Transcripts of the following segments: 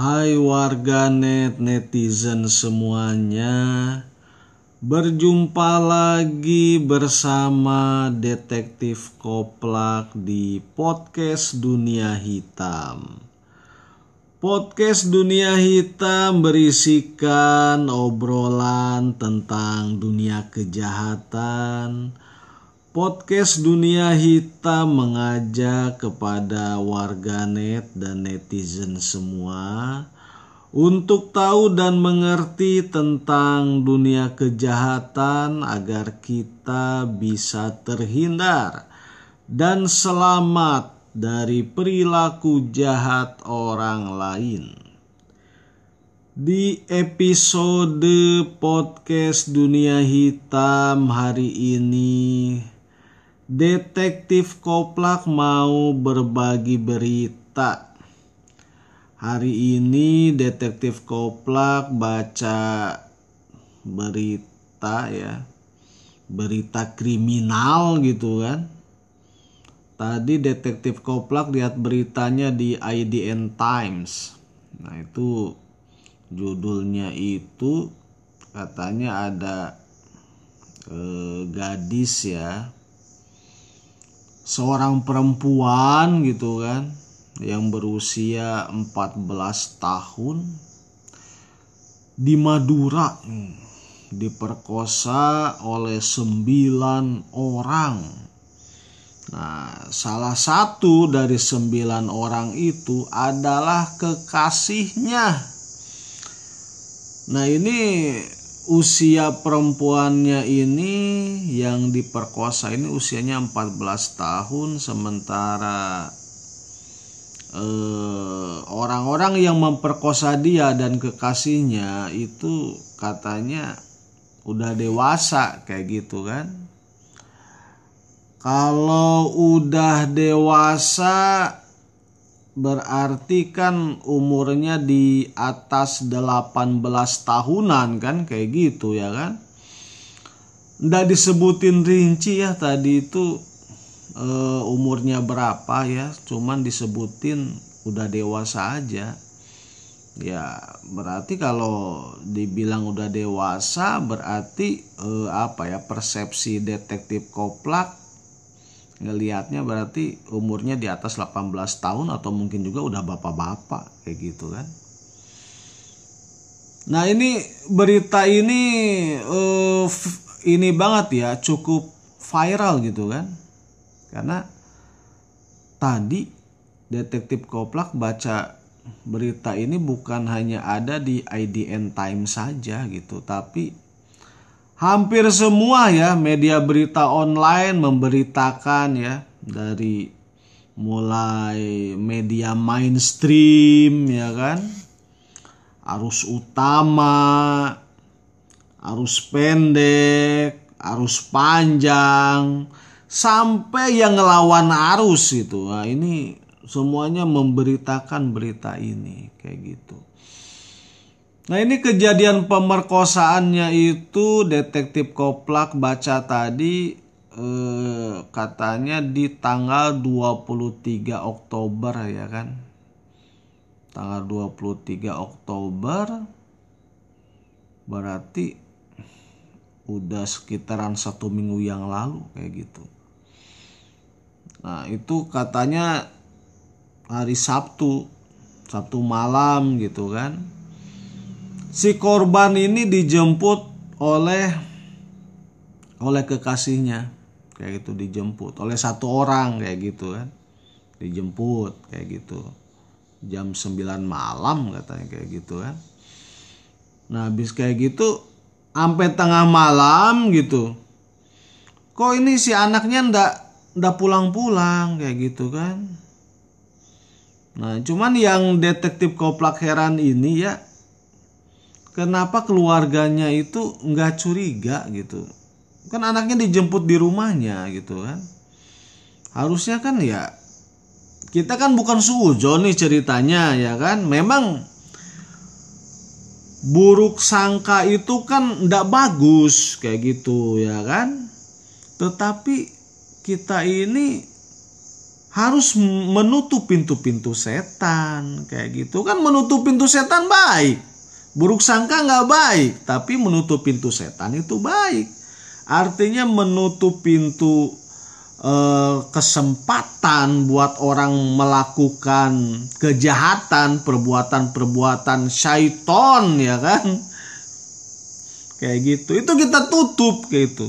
Hai warganet netizen semuanya Berjumpa lagi bersama Detektif Koplak di Podcast Dunia Hitam. Podcast Dunia Hitam berisikan obrolan tentang dunia kejahatan, Podcast Dunia Hitam mengajak kepada warganet dan netizen semua untuk tahu dan mengerti tentang dunia kejahatan agar kita bisa terhindar dan selamat dari perilaku jahat orang lain. Di episode podcast Dunia Hitam hari ini Detektif Koplak mau berbagi berita. Hari ini Detektif Koplak baca berita ya. Berita kriminal gitu kan. Tadi Detektif Koplak lihat beritanya di IDN Times. Nah, itu judulnya itu katanya ada eh, gadis ya seorang perempuan gitu kan yang berusia 14 tahun di Madura hmm, diperkosa oleh sembilan orang. Nah, salah satu dari sembilan orang itu adalah kekasihnya. Nah, ini usia perempuannya ini yang diperkosa ini usianya 14 tahun sementara eh, orang-orang yang memperkosa dia dan kekasihnya itu katanya udah dewasa kayak gitu kan? Kalau udah dewasa berarti kan umurnya di atas 18 tahunan kan kayak gitu ya kan? Ndak disebutin rinci ya tadi itu e, umurnya berapa ya? Cuman disebutin udah dewasa aja. Ya berarti kalau dibilang udah dewasa berarti e, apa ya persepsi detektif koplak ngelihatnya berarti umurnya di atas 18 tahun atau mungkin juga udah bapak-bapak kayak gitu kan. Nah ini berita ini uh, ini banget ya cukup viral gitu kan. Karena tadi detektif Koplak baca berita ini bukan hanya ada di IDN Times saja gitu, tapi hampir semua ya media berita online memberitakan ya dari mulai media mainstream ya kan arus utama arus pendek arus panjang sampai yang ngelawan arus itu. Nah ini semuanya memberitakan berita ini kayak gitu Nah ini kejadian pemerkosaannya itu detektif Koplak baca tadi eh, katanya di tanggal 23 Oktober ya kan. Tanggal 23 Oktober berarti udah sekitaran satu minggu yang lalu kayak gitu. Nah itu katanya hari Sabtu, Sabtu malam gitu kan si korban ini dijemput oleh oleh kekasihnya. Kayak gitu dijemput. Oleh satu orang kayak gitu kan. Dijemput kayak gitu. Jam 9 malam katanya kayak gitu kan. Nah habis kayak gitu sampai tengah malam gitu. Kok ini si anaknya ndak ndak pulang-pulang kayak gitu kan? Nah cuman yang detektif koplak heran ini ya kenapa keluarganya itu nggak curiga gitu? Kan anaknya dijemput di rumahnya gitu kan. Harusnya kan ya kita kan bukan suujon nih ceritanya ya kan? Memang buruk sangka itu kan ndak bagus kayak gitu ya kan? Tetapi kita ini harus menutup pintu-pintu setan kayak gitu. Kan menutup pintu setan baik buruk sangka nggak baik tapi menutup pintu setan itu baik. Artinya menutup pintu eh, kesempatan buat orang melakukan kejahatan perbuatan-perbuatan syaiton ya kan? Kayak gitu. Itu kita tutup gitu.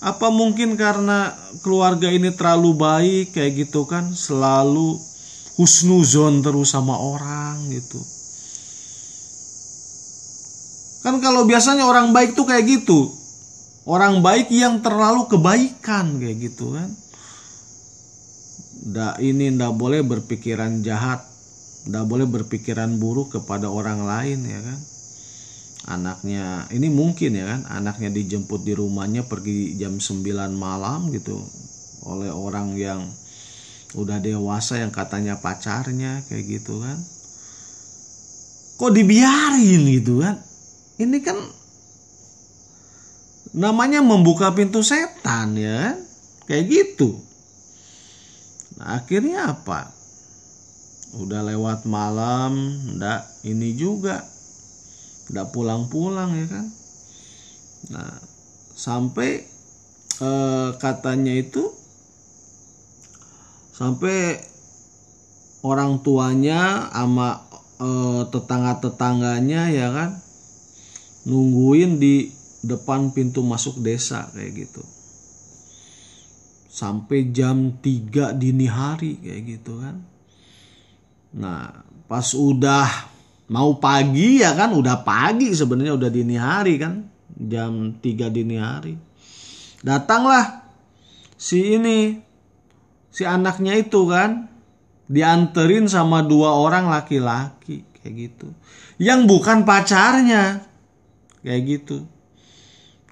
Apa mungkin karena keluarga ini terlalu baik kayak gitu kan? Selalu husnuzon terus sama orang gitu kan kalau biasanya orang baik tuh kayak gitu. Orang baik yang terlalu kebaikan kayak gitu kan. Ndak ini ndak boleh berpikiran jahat. Ndak boleh berpikiran buruk kepada orang lain ya kan. Anaknya ini mungkin ya kan anaknya dijemput di rumahnya pergi jam 9 malam gitu. Oleh orang yang udah dewasa yang katanya pacarnya kayak gitu kan. Kok dibiarin gitu kan ini kan namanya membuka pintu setan ya. Kayak gitu. Nah, akhirnya apa? Udah lewat malam ndak ini juga. Tidak pulang-pulang ya kan? Nah sampai eh, katanya itu sampai orang tuanya sama eh, tetangga-tetangganya ya kan nungguin di depan pintu masuk desa kayak gitu. Sampai jam 3 dini hari kayak gitu kan. Nah pas udah mau pagi ya kan udah pagi sebenarnya udah dini hari kan. Jam 3 dini hari. Datanglah si ini si anaknya itu kan. Dianterin sama dua orang laki-laki kayak gitu. Yang bukan pacarnya kayak gitu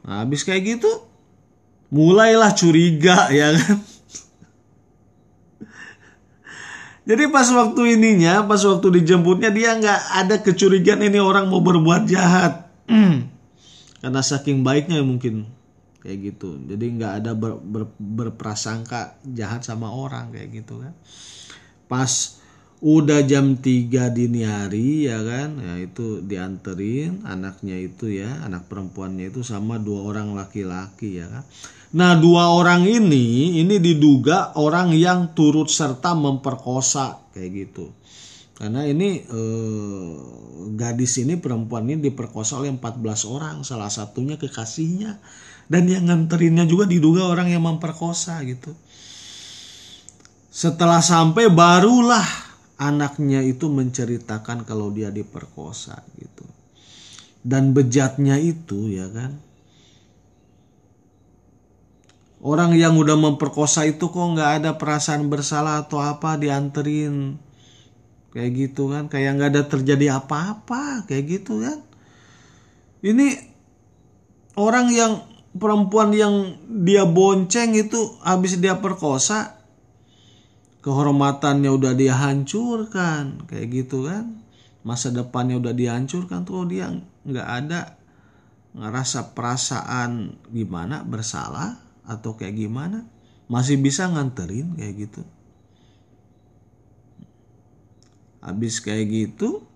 nah, habis kayak gitu mulailah curiga ya kan Jadi pas waktu ininya, pas waktu dijemputnya dia nggak ada kecurigaan ini orang mau berbuat jahat. Karena saking baiknya mungkin kayak gitu. Jadi nggak ada ber, ber, berprasangka jahat sama orang kayak gitu kan. Pas udah jam 3 dini hari ya kan, ya itu dianterin anaknya itu ya, anak perempuannya itu sama dua orang laki-laki ya kan Nah, dua orang ini ini diduga orang yang turut serta memperkosa kayak gitu. Karena ini eh, gadis ini perempuan ini diperkosa oleh 14 orang, salah satunya kekasihnya dan yang nganterinnya juga diduga orang yang memperkosa gitu. Setelah sampai barulah anaknya itu menceritakan kalau dia diperkosa gitu. Dan bejatnya itu ya kan? Orang yang udah memperkosa itu kok nggak ada perasaan bersalah atau apa dianterin. Kayak gitu kan? Kayak nggak ada terjadi apa-apa kayak gitu kan? Ini orang yang perempuan yang dia bonceng itu habis dia perkosa kehormatannya udah dia hancurkan kayak gitu kan. Masa depannya udah dihancurkan tuh dia nggak ada ngerasa perasaan gimana bersalah atau kayak gimana. Masih bisa nganterin kayak gitu. Habis kayak gitu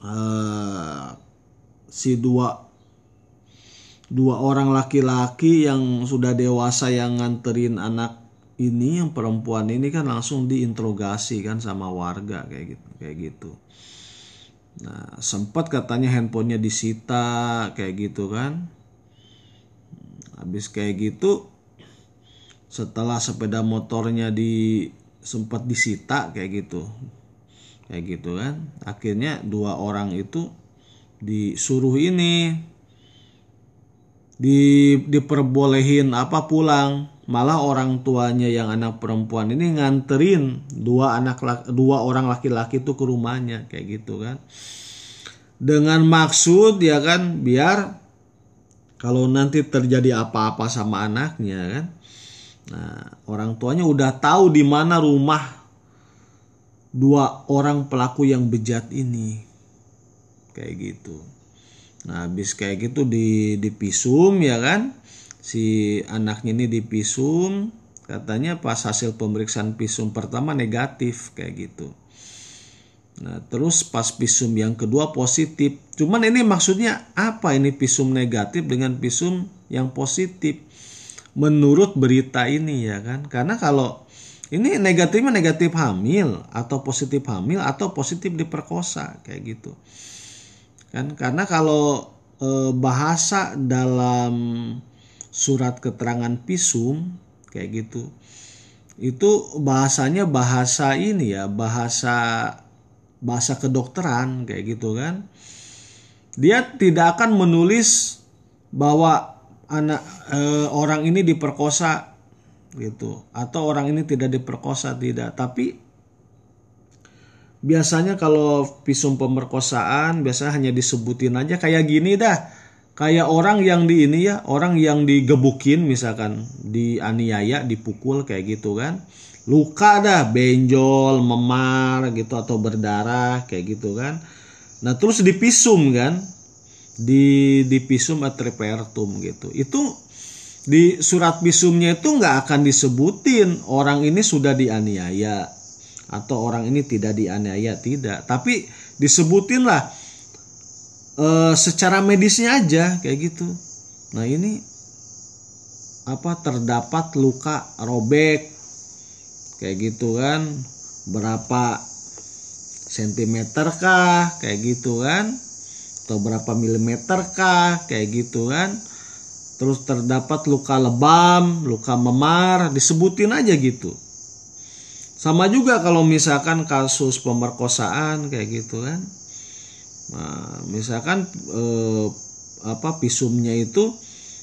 uh, si dua dua orang laki-laki yang sudah dewasa yang nganterin anak ini yang perempuan ini kan langsung diinterogasi kan sama warga kayak gitu kayak gitu. Nah sempat katanya handphonenya disita kayak gitu kan. Habis kayak gitu setelah sepeda motornya di sempat disita kayak gitu. Kayak gitu kan. Akhirnya dua orang itu disuruh ini di diperbolehin apa pulang malah orang tuanya yang anak perempuan ini nganterin dua anak dua orang laki-laki itu ke rumahnya kayak gitu kan. Dengan maksud ya kan biar kalau nanti terjadi apa-apa sama anaknya kan. Nah orang tuanya udah tahu di mana rumah dua orang pelaku yang bejat ini. Kayak gitu. Nah habis kayak gitu di dipisum ya kan si anaknya ini dipisum katanya pas hasil pemeriksaan visum pertama negatif kayak gitu. Nah terus pas visum yang kedua positif. Cuman ini maksudnya apa ini visum negatif dengan visum yang positif? Menurut berita ini ya kan? Karena kalau ini negatifnya negatif hamil atau positif hamil atau positif diperkosa kayak gitu. Kan? Karena kalau e, bahasa dalam surat keterangan visum kayak gitu. Itu bahasanya bahasa ini ya bahasa bahasa kedokteran kayak gitu kan. Dia tidak akan menulis bahwa anak e, orang ini diperkosa gitu. Atau orang ini tidak diperkosa tidak. Tapi biasanya kalau visum pemerkosaan biasanya hanya disebutin aja kayak gini dah kayak orang yang di ini ya orang yang digebukin misalkan dianiaya dipukul kayak gitu kan. Luka dah benjol memar gitu atau berdarah kayak gitu kan. Nah terus dipisum kan. Di dipisum atripertum gitu. Itu di surat visumnya itu nggak akan disebutin orang ini sudah dianiaya atau orang ini tidak dianiaya tidak. Tapi disebutin lah e, secara medisnya aja kayak gitu. Nah ini apa terdapat luka robek kayak gitu kan. Berapa sentimeter kah kayak gitu kan. Atau berapa milimeter kah kayak gitu kan. Terus terdapat luka lebam luka memar disebutin aja gitu. Sama juga kalau misalkan kasus pemerkosaan kayak gitu kan Nah, misalkan eh, apa visumnya itu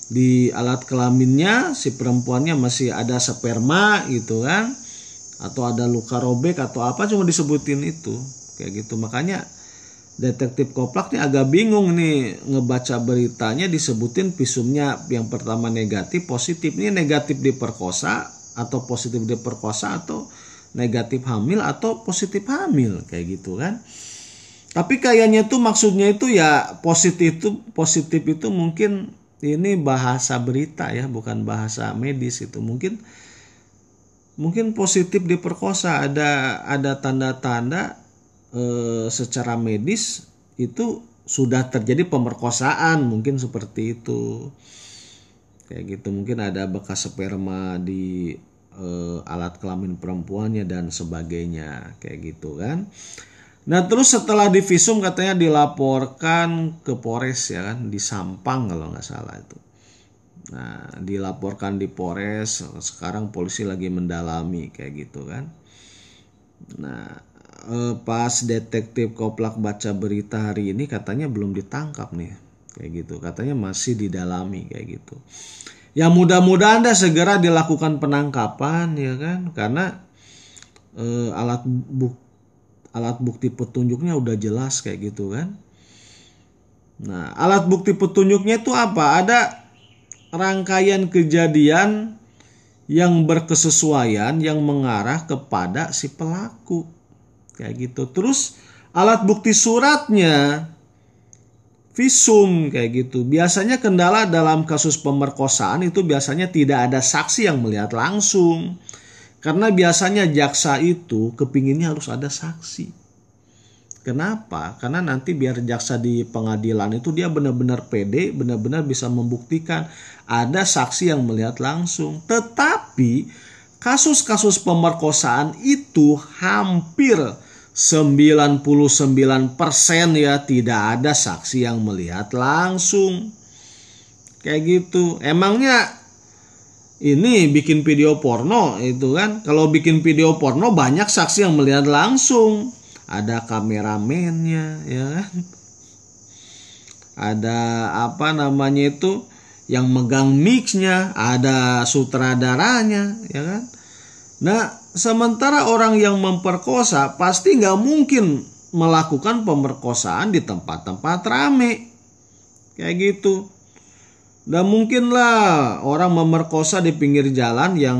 di alat kelaminnya si perempuannya masih ada sperma gitu kan atau ada luka robek atau apa cuma disebutin itu kayak gitu. Makanya detektif koplak nih agak bingung nih ngebaca beritanya disebutin visumnya yang pertama negatif positif. Ini negatif diperkosa atau positif diperkosa atau negatif hamil atau positif hamil kayak gitu kan tapi kayaknya tuh maksudnya itu ya positif itu positif itu mungkin ini bahasa berita ya, bukan bahasa medis itu. Mungkin mungkin positif diperkosa. Ada ada tanda-tanda e, secara medis itu sudah terjadi pemerkosaan mungkin seperti itu. Kayak gitu. Mungkin ada bekas sperma di e, alat kelamin perempuannya dan sebagainya. Kayak gitu kan Nah terus setelah divisum katanya dilaporkan ke Polres ya kan di Sampang kalau nggak salah itu. Nah dilaporkan di Polres sekarang polisi lagi mendalami kayak gitu kan. Nah eh, pas detektif Koplak baca berita hari ini katanya belum ditangkap nih kayak gitu katanya masih didalami kayak gitu. Ya mudah-mudahan dah segera dilakukan penangkapan ya kan karena eh, alat bukti alat bukti petunjuknya udah jelas kayak gitu kan. Nah, alat bukti petunjuknya itu apa? Ada rangkaian kejadian yang berkesesuaian yang mengarah kepada si pelaku. Kayak gitu. Terus alat bukti suratnya visum kayak gitu. Biasanya kendala dalam kasus pemerkosaan itu biasanya tidak ada saksi yang melihat langsung. Karena biasanya jaksa itu kepinginnya harus ada saksi. Kenapa? Karena nanti biar jaksa di pengadilan itu dia benar-benar pede, benar-benar bisa membuktikan ada saksi yang melihat langsung. Tetapi kasus-kasus pemerkosaan itu hampir 99% ya tidak ada saksi yang melihat langsung. Kayak gitu. Emangnya ini bikin video porno itu kan? Kalau bikin video porno banyak saksi yang melihat langsung. Ada kameramennya ya kan? Ada apa namanya itu? Yang megang mixnya ada sutradaranya ya kan? Nah sementara orang yang memperkosa pasti nggak mungkin melakukan pemerkosaan di tempat-tempat rame. Kayak gitu dan mungkinlah orang memerkosa di pinggir jalan yang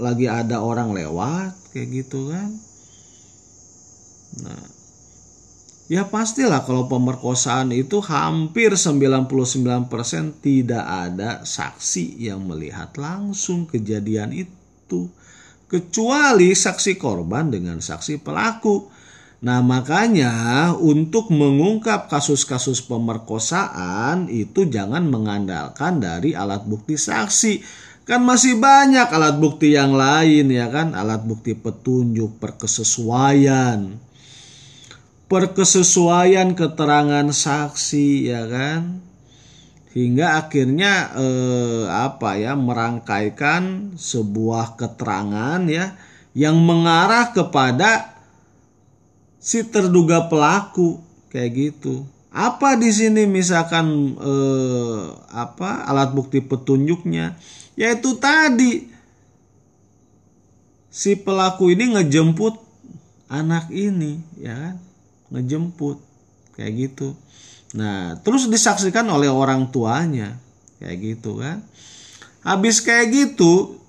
lagi ada orang lewat kayak gitu kan. Nah, ya pastilah kalau pemerkosaan itu hampir 99% tidak ada saksi yang melihat langsung kejadian itu. kecuali saksi korban dengan saksi pelaku. Nah, makanya untuk mengungkap kasus-kasus pemerkosaan itu jangan mengandalkan dari alat bukti saksi. Kan masih banyak alat bukti yang lain ya kan, alat bukti petunjuk, perkesesuaian. Perkesesuaian keterangan saksi ya kan hingga akhirnya eh, apa ya merangkaikan sebuah keterangan ya yang mengarah kepada si terduga pelaku kayak gitu. Apa di sini misalkan eh, apa alat bukti petunjuknya yaitu tadi si pelaku ini ngejemput anak ini ya kan ngejemput kayak gitu Nah, terus disaksikan oleh orang tuanya. Kayak gitu kan. Habis kayak gitu,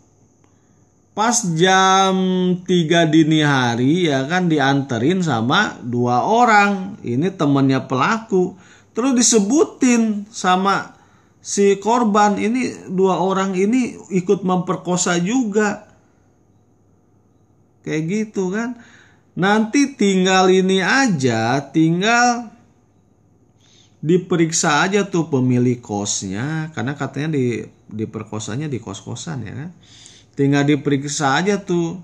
pas jam 3 dini hari ya kan dianterin sama dua orang. Ini temennya pelaku. Terus disebutin sama si korban ini dua orang ini ikut memperkosa juga. Kayak gitu kan. Nanti tinggal ini aja, tinggal diperiksa aja tuh pemilik kosnya karena katanya di diperkosanya di kos-kosan ya kan tinggal diperiksa aja tuh.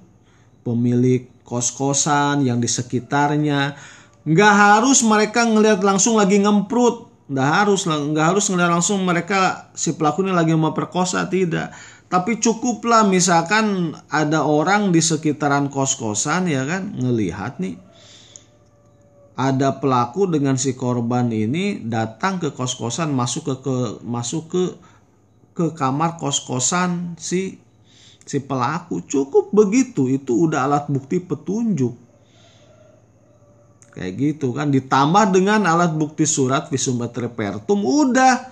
Pemilik kos-kosan yang di sekitarnya. Nggak harus mereka ngelihat langsung lagi ngemprut. Nggak harus nggak harus ngelihat langsung mereka si pelaku ini lagi memperkosa tidak. Tapi cukuplah misalkan ada orang di sekitaran kos-kosan ya kan? Ngelihat nih. Ada pelaku dengan si korban ini datang ke kos-kosan masuk ke, ke masuk ke ke kamar kos-kosan si si pelaku cukup begitu itu udah alat bukti petunjuk. Kayak gitu kan ditambah dengan alat bukti surat visum et repertum udah.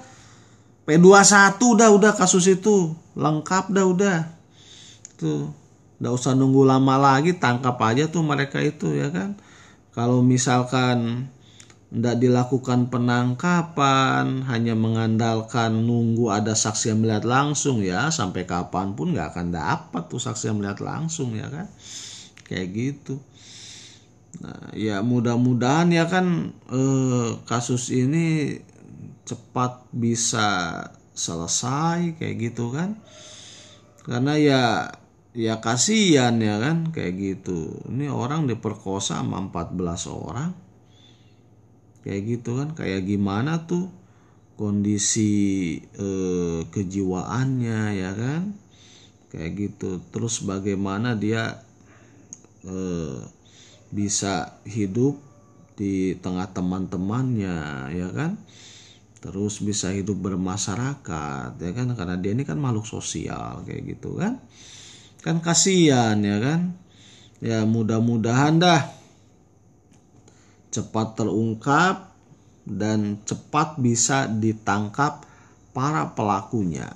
P21 udah udah kasus itu. Lengkap dah udah. Tuh udah usah nunggu lama lagi tangkap aja tuh mereka itu ya kan? Kalau misalkan tidak dilakukan penangkapan hanya mengandalkan nunggu ada saksi yang melihat langsung ya. Sampai kapan pun nggak akan dapat tuh saksi yang melihat langsung ya kan. Kayak gitu. Nah ya mudah-mudahan ya kan eh, kasus ini cepat bisa selesai kayak gitu kan. Karena ya ya kasihan ya kan kayak gitu. Ini orang diperkosa sama 14 orang kayak gitu kan kayak gimana tuh kondisi eh, kejiwaannya ya kan? Kayak gitu. Terus bagaimana dia eh, bisa hidup di tengah teman-temannya ya kan? Terus bisa hidup bermasyarakat ya kan? Karena dia ini kan makhluk sosial kayak gitu kan? Kan kasihan ya kan? Ya mudah-mudahan dah cepat terungkap dan cepat bisa ditangkap para pelakunya